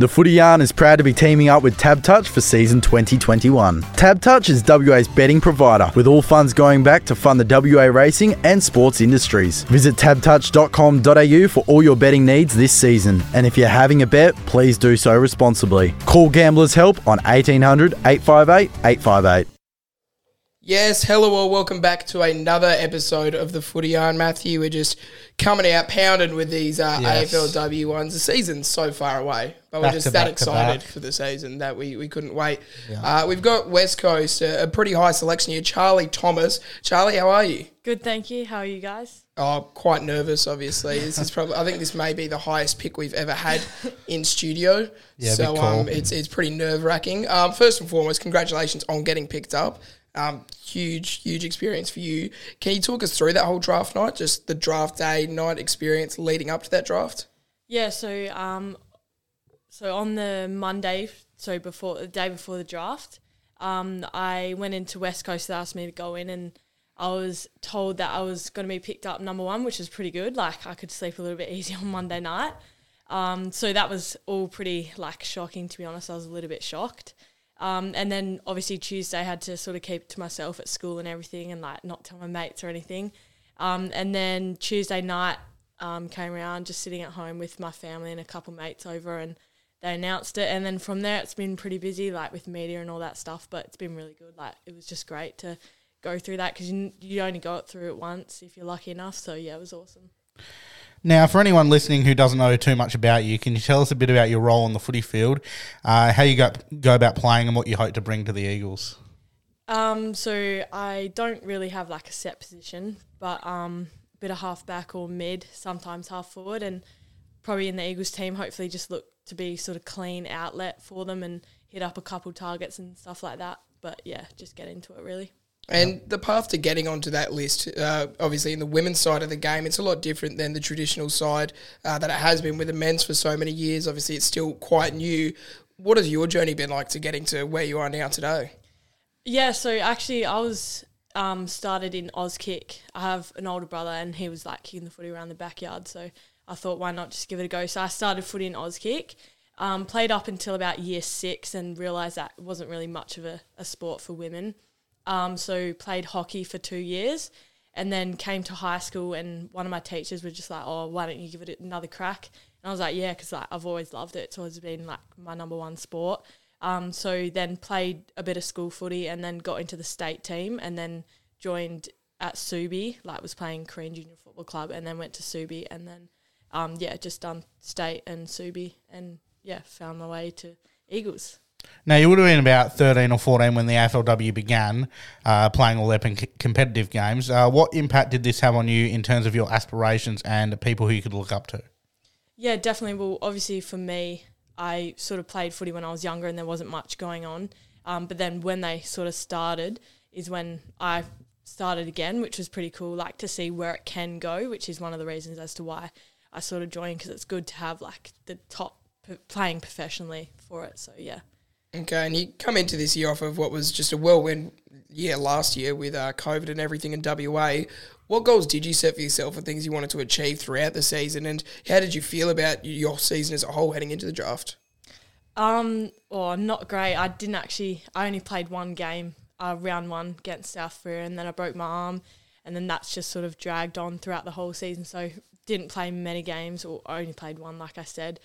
The Footy Yarn is proud to be teaming up with Tab Touch for season 2021. Tab Touch is WA's betting provider, with all funds going back to fund the WA racing and sports industries. Visit tabtouch.com.au for all your betting needs this season. And if you're having a bet, please do so responsibly. Call Gamblers Help on 1800 858 858. Yes, hello all. Welcome back to another episode of the Footy Yarn. Matthew, we're just coming out pounded with these uh, Yes. AFLW ones. The season's so far away, but Back we're just that back to excited back. for the season that we, we couldn't wait. Uh, we've got West Coast, a, a pretty high selection here. Charlie Thomas. Charlie, how are you? Good, thank you. How are you guys? Oh, quite nervous. Obviously, this is probably. I think this may be the highest pick we've ever had in studio. Yeah, so big call. um, it's it's pretty nerve wracking. Um, first and foremost, congratulations on getting picked up. Um, huge, huge experience for you. Can you talk us through that whole draft night, just the draft day night experience leading up to that draft? Yeah, so um, so on the Monday, so before the day before the draft, um, I went into West Coast. They asked me to go in, and I was told that I was going to be picked up number one, which was pretty good. Like I could sleep a little bit easy on Monday night. Um, so that was all pretty like shocking to be honest. I was a little bit shocked. Um, and then obviously Tuesday I had to sort of keep to myself at school and everything, and like not tell my mates or anything. Um, and then Tuesday night um, came around, just sitting at home with my family and a couple mates over, and they announced it. And then from there, it's been pretty busy, like with media and all that stuff. But it's been really good. Like it was just great to go through that because you, you only go through it once if you're lucky enough. So yeah, it was awesome. Now, for anyone listening who doesn't know too much about you, can you tell us a bit about your role on the footy field, uh, how you go, go about playing, and what you hope to bring to the Eagles? Um, so I don't really have like a set position, but um, bit of half back or mid, sometimes half forward, and probably in the Eagles team, hopefully just look to be sort of clean outlet for them and hit up a couple targets and stuff like that. But yeah, just get into it really. And the path to getting onto that list, uh, obviously in the women's side of the game, it's a lot different than the traditional side uh, that it has been with the men's for so many years. Obviously, it's still quite new. What has your journey been like to getting to where you are now today? Yeah, so actually, I was um, started in Auskick. I have an older brother, and he was like kicking the footy around the backyard. So I thought, why not just give it a go? So I started footy in Auskick. Um, played up until about year six, and realised that wasn't really much of a, a sport for women. Um, so played hockey for two years, and then came to high school. And one of my teachers was just like, "Oh, why don't you give it another crack?" And I was like, "Yeah," because like, I've always loved it. It's always been like my number one sport. Um, so then played a bit of school footy and then got into the state team and then joined at Subi, like was playing Korean Junior Football Club and then went to Subi and then um, yeah, just done state and Subi and yeah, found my way to Eagles. Now, you would have been about 13 or 14 when the AFLW began uh, playing all their con- competitive games. Uh, what impact did this have on you in terms of your aspirations and people who you could look up to? Yeah, definitely. Well, obviously for me, I sort of played footy when I was younger and there wasn't much going on. Um, but then when they sort of started is when I started again, which was pretty cool, like to see where it can go, which is one of the reasons as to why I sort of joined because it's good to have like the top p- playing professionally for it. So yeah. Okay, and you come into this year off of what was just a whirlwind year last year with uh, COVID and everything in WA. What goals did you set for yourself and things you wanted to achieve throughout the season? And how did you feel about your season as a whole heading into the draft? Um, or not great. I didn't actually. I only played one game, uh, round one against South Freo, and then I broke my arm, and then that's just sort of dragged on throughout the whole season. So didn't play many games, or only played one, like I said,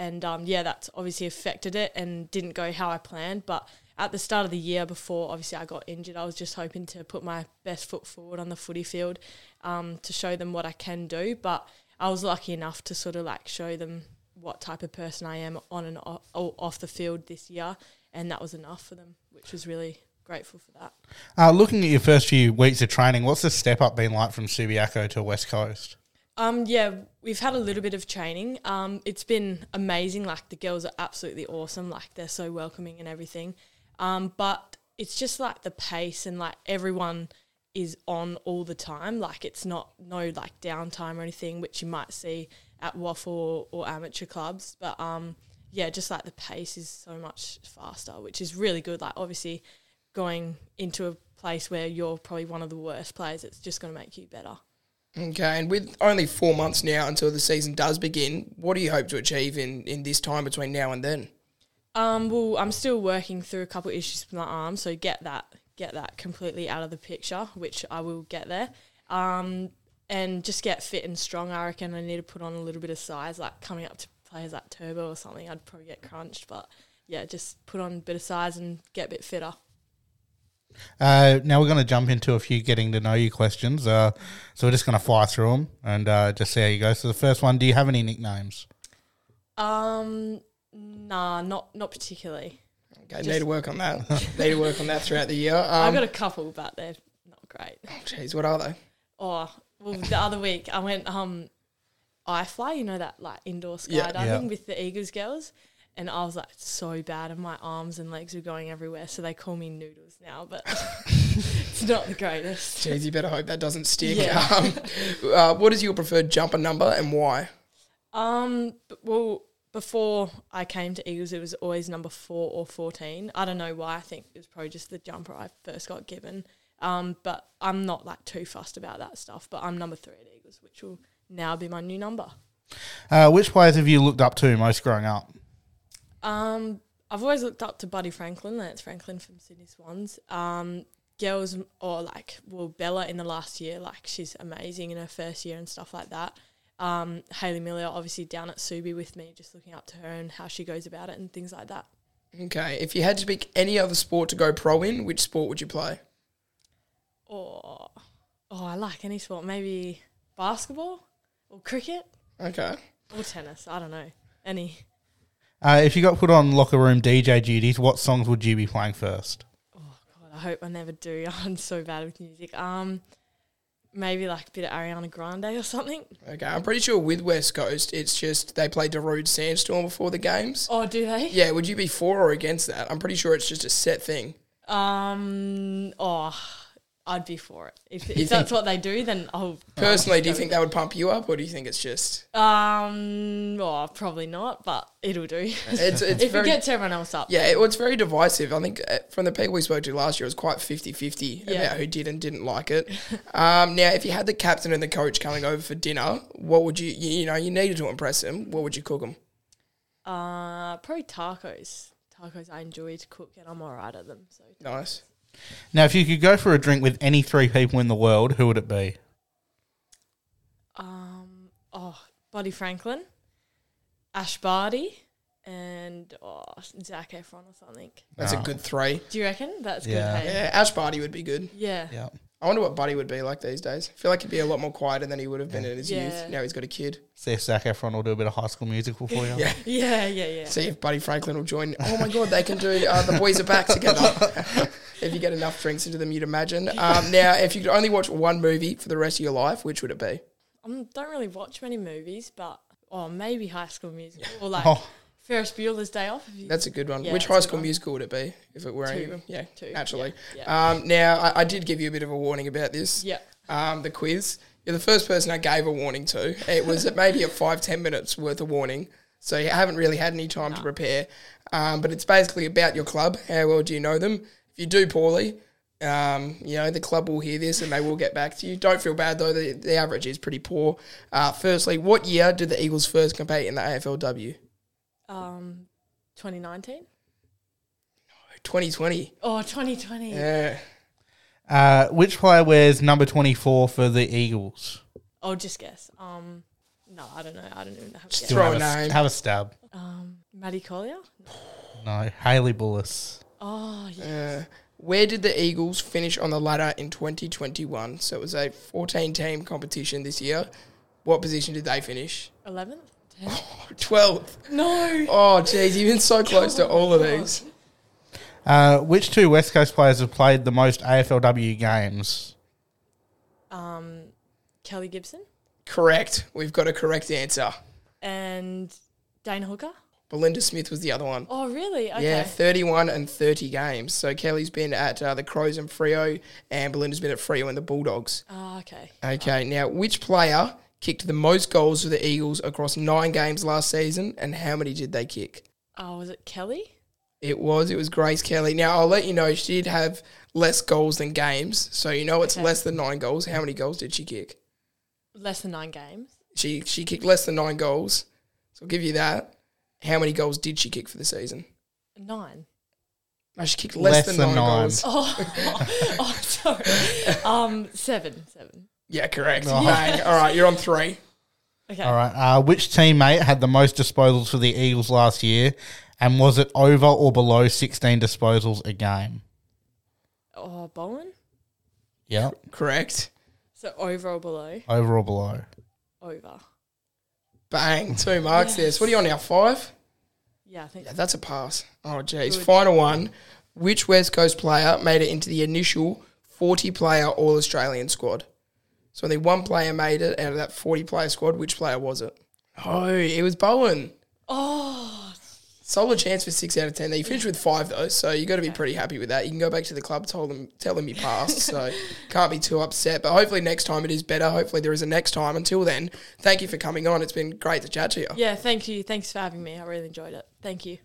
and um, yeah, that's obviously affected it and didn't go how I planned. But at the start of the year, before obviously I got injured, I was just hoping to put my best foot forward on the footy field, um, to show them what I can do. But I was lucky enough to sort of like show them what type of person I am on and off, off the field this year, and that was enough for them, which was really grateful for that. Uh, looking at your first few weeks of training, what's the step up been like from Subiaco to West Coast? Um, yeah, we've had a little bit of training. Um, it's been amazing. Like the girls are absolutely awesome. Like they're so welcoming and everything. Um, but it's just like the pace and like everyone is on all the time. Like it's not no like downtime or anything, which you might see at WAFL or, or amateur clubs. But um, yeah, just like the pace is so much faster, which is really good. Like obviously going into a place where you're probably one of the worst players, it's just going to make you better. Okay, and with only four months now until the season does begin, what do you hope to achieve in, in this time between now and then? Um, well, I'm still working through a couple issues with my arm, so get that get that completely out of the picture, which I will get there. Um, and just get fit and strong. I reckon I need to put on a little bit of size, like coming up to players like Turbo or something. I'd probably get crunched, but yeah, just put on a bit of size and get a bit fitter. Uh, now we're going to jump into a few getting to know you questions. Uh, so we're just going to fly through them and uh, just see how you go. So the first one: Do you have any nicknames? Um, nah, not not particularly. Okay, Just- need to work on that. need to work on that throughout the year. I've Um, got a couple, but they're not great. Jeez, what are they? Oh, well, the other week I went um, I fly. you know that like indoor Yeah. skydiving Yeah. with the Eagles girls, and I was like so bad, and my arms and legs were going everywhere, so they call me Noodles now, but it's not the greatest. Jeez, you better hope that doesn't stick. Yeah. Um, uh, what is your preferred jumper number and why? Um, well, before I came to Eagles, it was always number four or fourteen. I don't know why. I think it was probably just the jumper I first got given. Um, but I'm not like too fussed about that stuff. But I'm number three at Eagles, which will now be my new number. Uh, which players have you looked up to most growing up? Um, I've always looked up to Buddy Franklin, Lance Franklin from Sydney Swans. Um, girls or like well Bella in the last year, like she's amazing in her first year and stuff like that. Um, Haley Miller obviously down at Subi with me, just looking up to her and how she goes about it and things like that. Okay, if you had to pick any other sport to go pro in, which sport would you play? Or oh, I like any sport, maybe basketball or cricket Okay. or tennis. I don't know any. Uh, if you got put on locker room DJ duties, what songs would you be playing first? Oh God, I hope I never do. I'm so bad with music. Um, maybe like a bit of Ariana Grande or something. Okay, I'm pretty sure with West Coast, it's just they play Darude Sandstorm before the games. Oh, do they? Yeah, would you be for or against that? I'm pretty sure it's just a set thing. Um. Oh, I'd be for it. If, if that's what they do, then I'll. Personally, do you think that would pump you up, or do you think it's just Um. Oh, probably not, but it'll do. it's it's if very it gets everyone else up. yeah, it, well, it's very divisive. I think uh, from the people we spoke to last year, it was quite 50-50 Yeah. about who did and didn't like it. um, now, if you had the captain and the coach coming over for dinner, what would you you, you know you needed to impress them? What would you cook them? Uh, probably tacos. Tacos I enjoy to cook, and I'm alright at them. So Nice. Now, if you could go for a drink with any three people in the world, who would it be? Um, oh, Buddy Franklin, Ash Barty, and oh, Zac Efron or something. That's a good three. Do you reckon that's Yeah. good? Hey? Yeah, Ash Barty would be good. Yeah. Yeah. I wonder what Buddy would be like these days. I feel like he'd be a lot more quieter than he would have been in his Yeah. youth. Now he's got a kid. See if Zac Efron will do a bit of high school musical for you. Yeah. Yeah, yeah, yeah. See if Buddy Franklin will join. Oh my God, they can do uh, the boys are back together. if you get enough drinks into them, you'd imagine. Um, now, if you could only watch one movie for the rest of your life, which would it be? I don't really watch many movies, but oh, maybe High School Musical or like Oh. Ferris Bueller's Day Off. You, That's a good one. Yeah, which High School. Musical would it be if it were any Two. them? Yeah, Two, naturally. yeah, Um, now, I, I did give you a bit of a warning about this. yeah. Um, the quiz. You're the first person I gave a warning to. It was maybe a five ten minutes worth of warning, so you haven't really had any time to prepare. Um, but it's basically about your club. How well do you know them? If you do poorly, um, you know the club will hear this and they will get back to you. Don't feel bad though. The, the average is pretty poor. Uh, firstly, what year did the Eagles first compete in the AFLW? Um, 2019. 2020. Oh, 2020. Yeah. Uh, which player wears number 24 for the Eagles? I'll just guess. Um, no, I don't know. I don't even have a guess. Throw a name. have a stab. Um, Maddie Collier. No, Haley Bullis. Oh, yeah. Uh, where did the Eagles finish on the ladder in 2021? So it was a 14 team competition this year. What position did they finish? 11th. 10th. 12th. no. Oh, jeez, you've been so close to all of these. Uh, which two West Coast players have played the most AFLW games? Um, Kelly Gibson Correct. We've got a correct answer. and Dana Hooker. Belinda Smith was the other one. Oh, really? Okay. Yeah, 31 and 30 games. So Kelly's been at uh, the Crows and Freo, and Belinda's been at Freo and the Bulldogs. Oh, okay. Okay, now which player kicked the most goals for the Eagles across nine games last season, and how many did they kick? Oh, was it Kelly? It was. It was Grace Kelly. Now I'll let you know she did have less goals than games, so you know it's Okay. less than nine goals. How many goals did she kick? Less than nine games. She she kicked less than nine goals. So I'll give you that. How many goals did she kick for the season? Nine. No, she kicked less, Less than, than nine, nine. goals. oh, sorry. Um, seven. Seven. Yeah, correct. Oh. Bang. All right, you're on three. Okay. All right. Uh, which teammate had the most disposals for the Eagles last year, and was it over or below 16 disposals a game? Oh, Bowen. Yeah, Correct. So over or below? over or below. Over. Bang. Two marks there. So what are you on now? Five? Yeah, I think. Yeah, that's a pass. Oh, geez. Good. Final one. Which West Coast player made it into the initial 40 player All Australian squad? So only one player made it out of that 40 player squad. Which player was it? Oh, it was Bowen. Oh, Solid chance for six out of ten. There, you finished with five though, so you got to be pretty happy with that. You can go back to the club, tell them, tell them you passed, so can't be too upset. But hopefully next time it is better. Hopefully there is a next time. Until then, thank you for coming on. It's been great to chat to you. yeah. Thank you. Thanks for having me. I really enjoyed it. Thank you.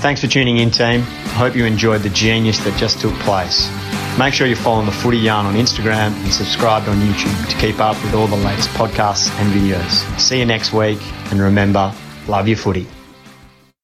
Thanks for tuning in, team. I hope you enjoyed the genius that just took place. Make sure you're following the Footy Yarn on Instagram and subscribed on YouTube to keep up with all the latest podcasts and videos. See you next week, and remember, love your footy.